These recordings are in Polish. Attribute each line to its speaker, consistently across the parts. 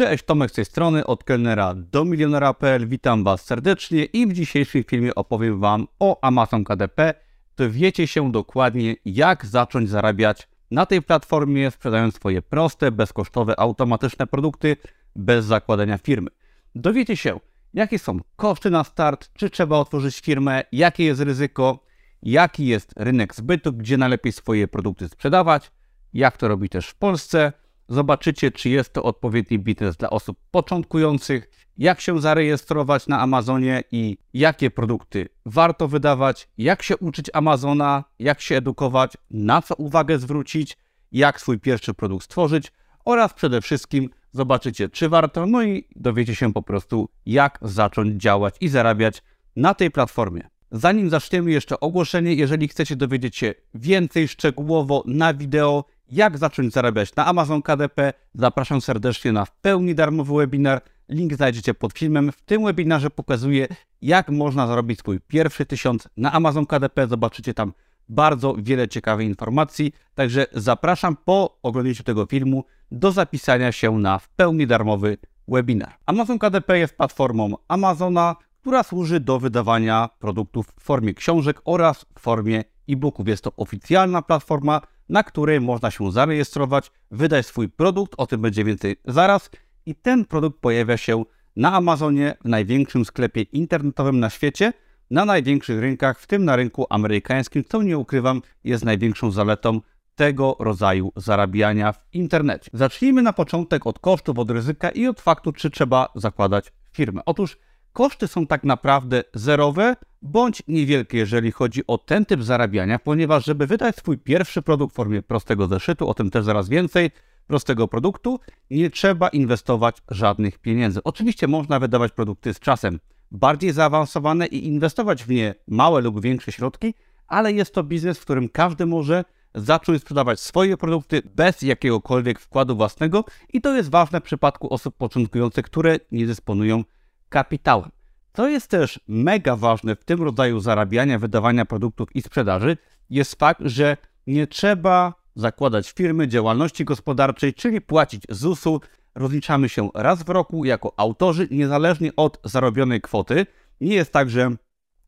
Speaker 1: Cześć, Tomek z tej strony, od kelnera do milionera.pl. Witam Was serdecznie i w dzisiejszym filmie opowiem Wam o Amazon KDP. Dowiecie się dokładnie, jak zacząć zarabiać na tej platformie, sprzedając swoje proste, bezkosztowe, automatyczne produkty bez zakładania firmy. Dowiecie się, jakie są koszty na start, czy trzeba otworzyć firmę, jakie jest ryzyko, jaki jest rynek zbytu, gdzie najlepiej swoje produkty sprzedawać, jak to robi też w Polsce. Zobaczycie, czy jest to odpowiedni biznes dla osób początkujących, jak się zarejestrować na Amazonie i jakie produkty warto wydawać, jak się uczyć Amazona, jak się edukować, na co uwagę zwrócić, jak swój pierwszy produkt stworzyć oraz przede wszystkim zobaczycie, czy warto, no i dowiecie się po prostu, jak zacząć działać i zarabiać na tej platformie. Zanim zaczniemy jeszcze ogłoszenie, jeżeli chcecie dowiedzieć się więcej szczegółowo na wideo, jak zacząć zarabiać na Amazon KDP, zapraszam serdecznie na w pełni darmowy webinar. Link znajdziecie pod filmem. W tym webinarze pokazuję, jak można zarobić swój pierwszy tysiąc na Amazon KDP. Zobaczycie tam bardzo wiele ciekawych informacji. Także zapraszam po oglądnięciu tego filmu do zapisania się na w pełni darmowy webinar. Amazon KDP jest platformą Amazona, która służy do wydawania produktów w formie książek oraz w formie e-booków. Jest to oficjalna platforma, na której można się zarejestrować, wydać swój produkt, o tym będzie więcej zaraz. I ten produkt pojawia się na Amazonie, w największym sklepie internetowym na świecie, na największych rynkach, w tym na rynku amerykańskim, co nie ukrywam, jest największą zaletą tego rodzaju zarabiania w internecie. Zacznijmy na początek od kosztów, od ryzyka i od faktu, czy trzeba zakładać firmę. Otóż koszty są tak naprawdę zerowe bądź niewielkie, jeżeli chodzi o ten typ zarabiania, ponieważ żeby wydać swój pierwszy produkt w formie prostego zeszytu, o tym też zaraz więcej, prostego produktu, nie trzeba inwestować żadnych pieniędzy. Oczywiście można wydawać produkty z czasem bardziej zaawansowane i inwestować w nie małe lub większe środki, ale jest to biznes, w którym każdy może zacząć sprzedawać swoje produkty bez jakiegokolwiek wkładu własnego i to jest ważne w przypadku osób początkujących, które nie dysponują kapitałem. Co jest też mega ważne w tym rodzaju zarabiania, wydawania produktów i sprzedaży, jest fakt, że nie trzeba zakładać firmy, działalności gospodarczej, czyli płacić ZUS-u. Rozliczamy się raz w roku jako autorzy, niezależnie od zarobionej kwoty. Nie jest tak, że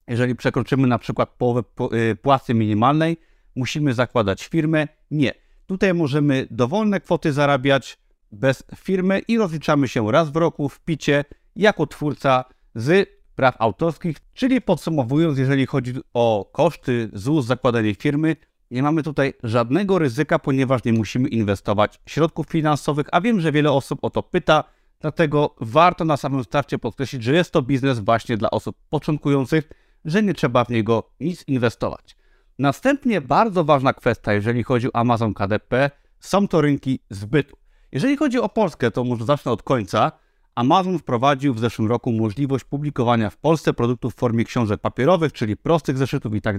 Speaker 1: jeżeli przekroczymy na przykład połowę y, płacy minimalnej, musimy zakładać firmę. Nie. Tutaj możemy dowolne kwoty zarabiać bez firmy i rozliczamy się raz w roku w picie jako twórca z praw autorskich, czyli podsumowując, jeżeli chodzi o koszty ZUS, zakładanie firmy, nie mamy tutaj żadnego ryzyka, ponieważ nie musimy inwestować środków finansowych, a wiem, że wiele osób o to pyta, dlatego warto na samym starcie podkreślić, że jest to biznes właśnie dla osób początkujących, że nie trzeba w niego nic inwestować. Następnie bardzo ważna kwestia, jeżeli chodzi o Amazon KDP, są to rynki zbytu. Jeżeli chodzi o Polskę, to może zacznę od końca. Amazon wprowadził w zeszłym roku możliwość publikowania w Polsce produktów w formie książek papierowych, czyli prostych zeszytów i tak.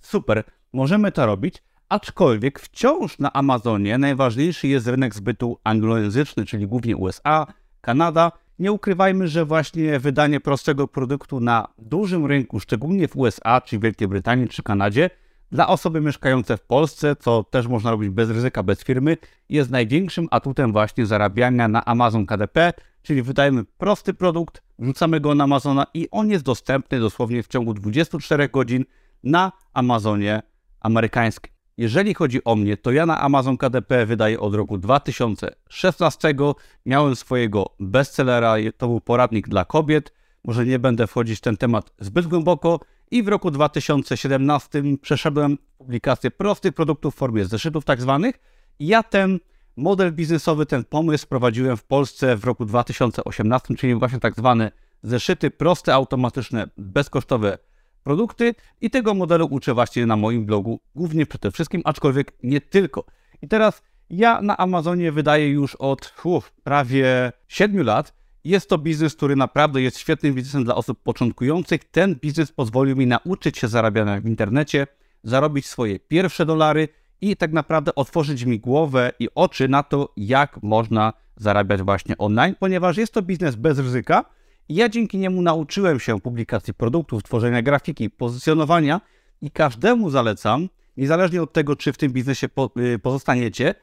Speaker 1: Super, możemy to robić, aczkolwiek wciąż na Amazonie najważniejszy jest rynek zbytu anglojęzyczny, czyli głównie USA, Kanada. Nie ukrywajmy, że właśnie wydanie prostego produktu na dużym rynku, szczególnie w USA, czy Wielkiej Brytanii, czy Kanadzie, dla osoby mieszkające w Polsce, co też można robić bez ryzyka, bez firmy, jest największym atutem właśnie zarabiania na Amazon KDP, czyli wydajemy prosty produkt, wrzucamy go na Amazona i on jest dostępny dosłownie w ciągu 24 godzin na Amazonie amerykańskim. Jeżeli chodzi o mnie, to ja na Amazon KDP wydaję od roku 2016. Miałem swojego bestsellera, to był poradnik dla kobiet. Może nie będę wchodzić w ten temat zbyt głęboko. I w roku 2017 przeszedłem publikację prostych produktów w formie zeszytów tak zwanych. Ja ten model biznesowy, ten pomysł prowadziłem w Polsce w roku 2018, czyli właśnie tak zwane zeszyty proste, automatyczne, bezkosztowe produkty i tego modelu uczę właśnie na moim blogu, głównie przede wszystkim, aczkolwiek nie tylko. I teraz ja na Amazonie wydaję już od uf, prawie 7 lat. Jest to biznes, który naprawdę jest świetnym biznesem dla osób początkujących. Ten biznes pozwolił mi nauczyć się zarabiania w internecie, zarobić swoje pierwsze dolary i tak naprawdę otworzyć mi głowę i oczy na to, jak można zarabiać właśnie online, ponieważ jest to biznes bez ryzyka. I ja dzięki niemu nauczyłem się publikacji produktów, tworzenia grafiki, pozycjonowania i każdemu zalecam, niezależnie od tego, czy w tym biznesie y, pozostaniecie,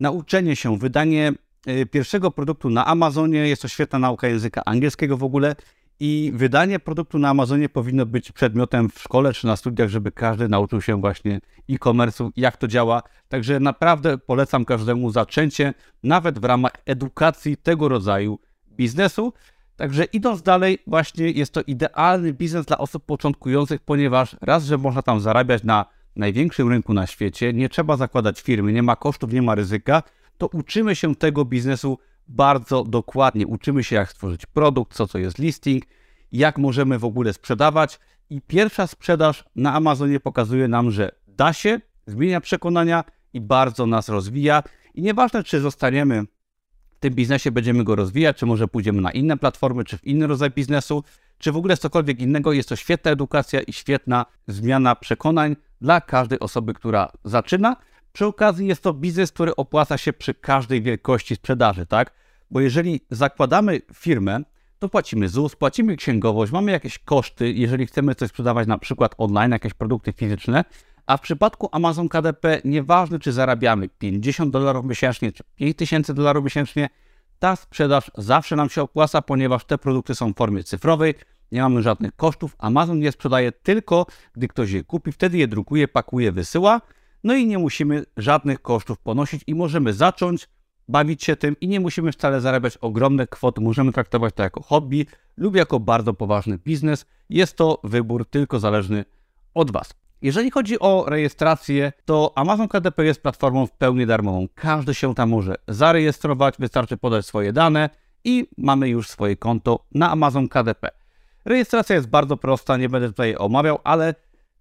Speaker 1: nauczenie się, wydanie y, pierwszego produktu na Amazonie. Jest to świetna nauka języka angielskiego w ogóle. I wydanie produktu na Amazonie powinno być przedmiotem w szkole czy na studiach, żeby każdy nauczył się właśnie e-commerce'u, jak to działa. Także naprawdę polecam każdemu zaczęcie, nawet w ramach edukacji tego rodzaju biznesu. Także idąc dalej, właśnie jest to idealny biznes dla osób początkujących, ponieważ raz, że można tam zarabiać na największym rynku na świecie, nie trzeba zakładać firmy, nie ma kosztów, nie ma ryzyka, to uczymy się tego biznesu bardzo dokładnie. Uczymy się, jak stworzyć produkt, co to jest listing, jak możemy w ogóle sprzedawać. I pierwsza sprzedaż na Amazonie pokazuje nam, że da się, zmienia przekonania i bardzo nas rozwija. I nieważne, czy zostaniemy w tym biznesie, będziemy go rozwijać, czy może pójdziemy na inne platformy, czy w inny rodzaj biznesu, czy w ogóle cokolwiek innego, jest to świetna edukacja i świetna zmiana przekonań dla każdej osoby, która zaczyna. Przy okazji jest to biznes, który opłaca się przy każdej wielkości sprzedaży, tak? Bo jeżeli zakładamy firmę, to płacimy ZUS, płacimy księgowość, mamy jakieś koszty, jeżeli chcemy coś sprzedawać na przykład online, jakieś produkty fizyczne, a w przypadku Amazon KDP nieważne czy zarabiamy 50 dolarów miesięcznie czy 5000 dolarów miesięcznie, ta sprzedaż zawsze nam się opłaca, ponieważ te produkty są w formie cyfrowej, nie mamy żadnych kosztów. Amazon je sprzedaje tylko, gdy ktoś je kupi, wtedy je drukuje, pakuje, wysyła. No i nie musimy żadnych kosztów ponosić i możemy zacząć bawić się tym i nie musimy wcale zarabiać ogromne kwoty. Możemy traktować to jako hobby lub jako bardzo poważny biznes. Jest to wybór tylko zależny od Was. Jeżeli chodzi o rejestrację, to Amazon KDP jest platformą w pełni darmową. Każdy się tam może zarejestrować, wystarczy podać swoje dane i mamy już swoje konto na Amazon KDP. Rejestracja jest bardzo prosta, nie będę tutaj omawiał, ale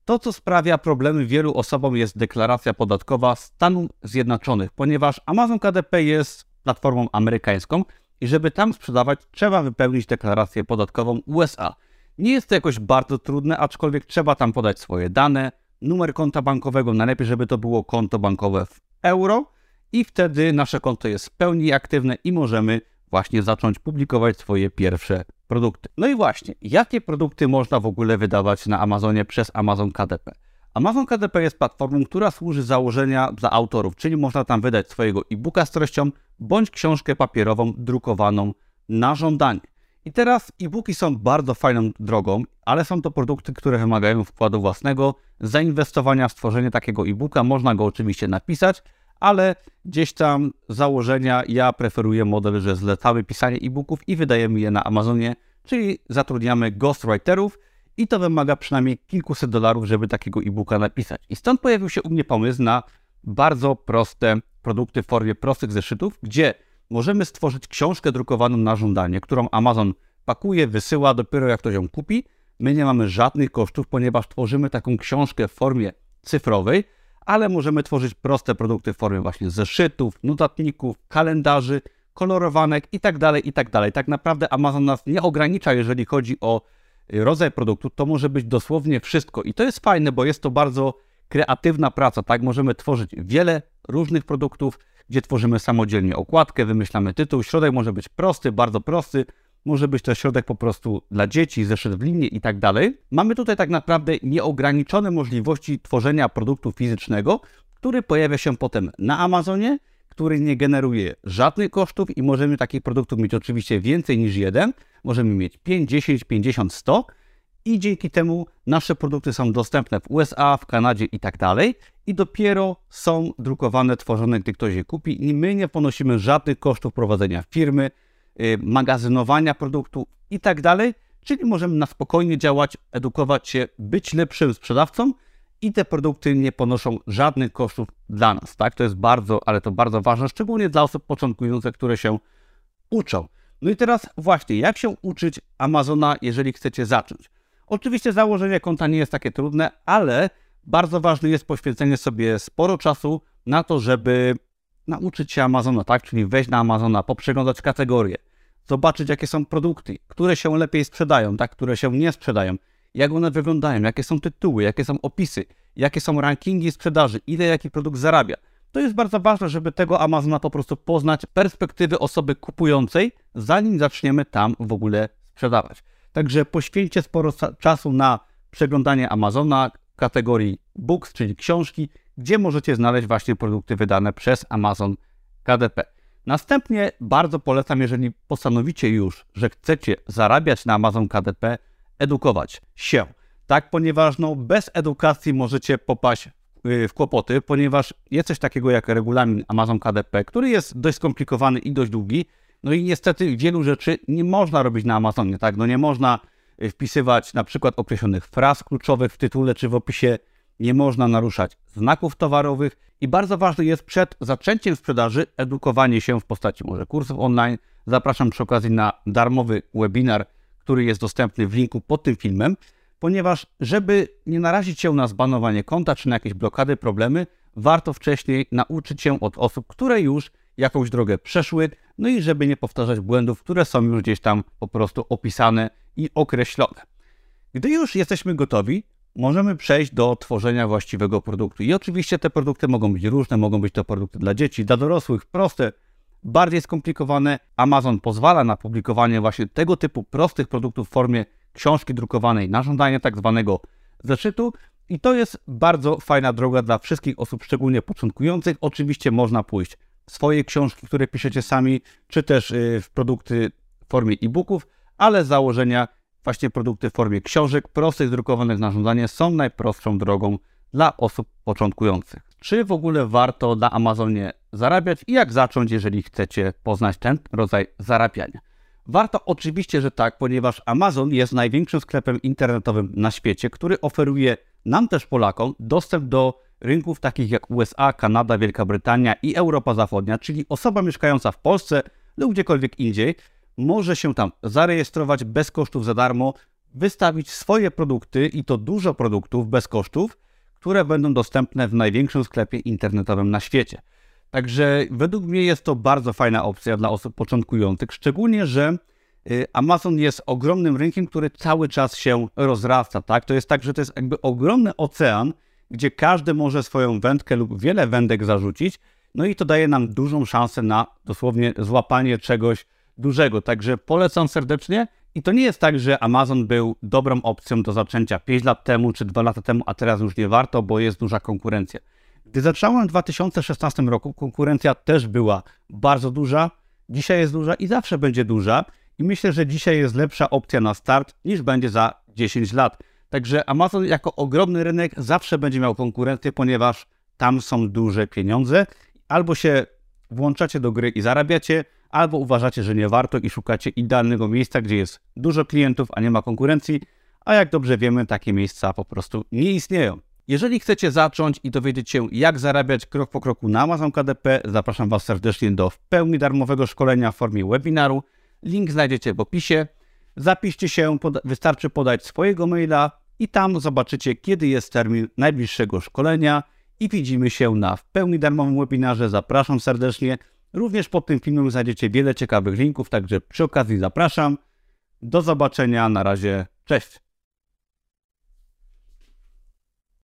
Speaker 1: to, co sprawia problemy wielu osobom, jest deklaracja podatkowa Stanów Zjednoczonych, ponieważ Amazon KDP jest platformą amerykańską i żeby tam sprzedawać, trzeba wypełnić deklarację podatkową USA. Nie jest to jakoś bardzo trudne, aczkolwiek trzeba tam podać swoje dane, numer konta bankowego, najlepiej, żeby to było konto bankowe w euro i wtedy nasze konto jest w pełni aktywne i możemy właśnie zacząć publikować swoje pierwsze produkty. No i właśnie, jakie produkty można w ogóle wydawać na Amazonie przez Amazon KDP? Amazon KDP jest platformą, która służy założenia dla autorów, czyli można tam wydać swojego e-booka z treścią bądź książkę papierową drukowaną na żądanie. I teraz e-booki są bardzo fajną drogą, ale są to produkty, które wymagają wkładu własnego, zainwestowania w stworzenie takiego e-booka. Można go oczywiście napisać, ale gdzieś tam założenia ja preferuję model, że zlecamy pisanie e-booków i wydajemy je na Amazonie, czyli zatrudniamy ghostwriterów i to wymaga przynajmniej kilkuset dolarów, żeby takiego e-booka napisać. I stąd pojawił się u mnie pomysł na bardzo proste produkty w formie prostych zeszytów, gdzie możemy stworzyć książkę drukowaną na żądanie, którą Amazon pakuje, wysyła dopiero jak ktoś ją kupi. My nie mamy żadnych kosztów, ponieważ tworzymy taką książkę w formie cyfrowej, ale możemy tworzyć proste produkty w formie właśnie zeszytów, notatników, kalendarzy, kolorowanek i tak dalej, i tak. Tak naprawdę Amazon nas nie ogranicza, jeżeli chodzi o y, rodzaj produktu, to może być dosłownie wszystko i to jest fajne, bo jest to bardzo kreatywna praca, tak? Możemy tworzyć wiele różnych produktów, gdzie tworzymy samodzielnie okładkę, wymyślamy tytuł, środek może być prosty, bardzo prosty, może być to środek po prostu dla dzieci, zeszyt w linie i tak dalej. Mamy tutaj tak naprawdę nieograniczone możliwości tworzenia produktu fizycznego, który pojawia się potem na Amazonie, który nie generuje żadnych kosztów i możemy takich produktów mieć oczywiście więcej niż jeden. Możemy mieć 5, 10, 50, 100 i dzięki temu nasze produkty są dostępne w USA, w Kanadzie i tak dalej i dopiero są drukowane, tworzone, gdy ktoś je kupi i my nie ponosimy żadnych kosztów prowadzenia firmy, magazynowania produktu i tak dalej. Czyli możemy na spokojnie działać, edukować się, być lepszym sprzedawcą i te produkty nie ponoszą żadnych kosztów dla nas. Tak? To jest bardzo, ale to bardzo ważne, szczególnie dla osób początkujących, które się uczą. No i teraz właśnie, jak się uczyć Amazona, jeżeli chcecie zacząć? Oczywiście założenie konta nie jest takie trudne, ale bardzo ważne jest poświęcenie sobie sporo czasu na to, żeby nauczyć się Amazona, tak? Czyli wejść na Amazona, poprzeglądać kategorie, zobaczyć, jakie są produkty, które się lepiej sprzedają, tak, które się nie sprzedają, jak one wyglądają, jakie są tytuły, jakie są opisy, jakie są rankingi sprzedaży, ile jaki produkt zarabia. To jest bardzo ważne, żeby tego Amazona po prostu poznać perspektywy osoby kupującej, zanim zaczniemy tam w ogóle sprzedawać. Także poświęćcie sporo czasu na przeglądanie Amazona kategorii books, czyli książki, gdzie możecie znaleźć właśnie produkty wydane przez Amazon KDP. Następnie bardzo polecam, jeżeli postanowicie już, że chcecie zarabiać na Amazon KDP, edukować się. Tak, ponieważ no, bez edukacji możecie popaść y, w kłopoty, ponieważ jest coś takiego jak regulamin Amazon KDP, który jest dość skomplikowany i dość długi. No i niestety wielu rzeczy nie można robić na Amazonie, tak? No nie można y, wpisywać na przykład określonych fraz kluczowych w tytule czy w opisie, nie można naruszać znaków towarowych i bardzo ważne jest przed zaczęciem sprzedaży edukowanie się w postaci może kursów online. Zapraszam przy okazji na darmowy webinar, który jest dostępny w linku pod tym filmem, ponieważ żeby nie narazić się na zbanowanie konta czy na jakieś blokady, problemy, warto wcześniej nauczyć się od osób, które już jakąś drogę przeszły, no i żeby nie powtarzać błędów, które są już gdzieś tam po prostu opisane i określone. Gdy już jesteśmy gotowi, możemy przejść do tworzenia właściwego produktu. I oczywiście te produkty mogą być różne, mogą być to produkty dla dzieci, dla dorosłych, proste, bardziej skomplikowane. Amazon pozwala na publikowanie właśnie tego typu prostych produktów w formie książki drukowanej na żądanie tak zwanego zeszytu. I to jest bardzo fajna droga dla wszystkich osób, szczególnie początkujących. Oczywiście można pójść w swoje książki, które piszecie sami, czy też y, w produkty w formie e-booków, ale z założenia właśnie produkty w formie książek prostych, drukowanych na żądanie są najprostszą drogą dla osób początkujących. Czy w ogóle warto na Amazonie zarabiać i jak zacząć, jeżeli chcecie poznać ten rodzaj zarabiania? Warto oczywiście, że tak, ponieważ Amazon jest największym sklepem internetowym na świecie, który oferuje nam też Polakom dostęp do rynków takich jak USA, Kanada, Wielka Brytania i Europa Zachodnia, czyli osoba mieszkająca w Polsce lub gdziekolwiek indziej może się tam zarejestrować bez kosztów za darmo, wystawić swoje produkty i to dużo produktów bez kosztów, które będą dostępne w największym sklepie internetowym na świecie. Także według mnie jest to bardzo fajna opcja dla osób początkujących, szczególnie, że y, Amazon jest ogromnym rynkiem, który cały czas się rozrasta, tak? To jest tak, że to jest jakby ogromny ocean, gdzie każdy może swoją wędkę lub wiele wędek zarzucić, no i to daje nam dużą szansę na dosłownie złapanie czegoś dużego. Także polecam serdecznie. I to nie jest tak, że Amazon był dobrą opcją do zaczęcia 5 lat temu czy 2 lata temu, a teraz już nie warto, bo jest duża konkurencja. Gdy zacząłem w 2016 roku, konkurencja też była bardzo duża, dzisiaj jest duża i zawsze będzie duża. I myślę, że dzisiaj jest lepsza opcja na start niż będzie za 10 lat. Także Amazon jako ogromny rynek zawsze będzie miał konkurencję, ponieważ tam są duże pieniądze. Albo się włączacie do gry i zarabiacie, albo uważacie, że nie warto i szukacie idealnego miejsca, gdzie jest dużo klientów, a nie ma konkurencji, a jak dobrze wiemy, takie miejsca po prostu nie istnieją. Jeżeli chcecie zacząć i dowiedzieć się, jak zarabiać krok po kroku na Amazon KDP, zapraszam Was serdecznie do w pełni darmowego szkolenia w formie webinaru. Link znajdziecie w opisie. Zapiszcie się, wystarczy podać swojego maila i tam zobaczycie, kiedy jest termin najbliższego szkolenia i widzimy się na w pełni darmowym webinarze. Zapraszam serdecznie. Również pod tym filmem znajdziecie wiele ciekawych linków, także przy okazji zapraszam. Do zobaczenia, na razie, cześć!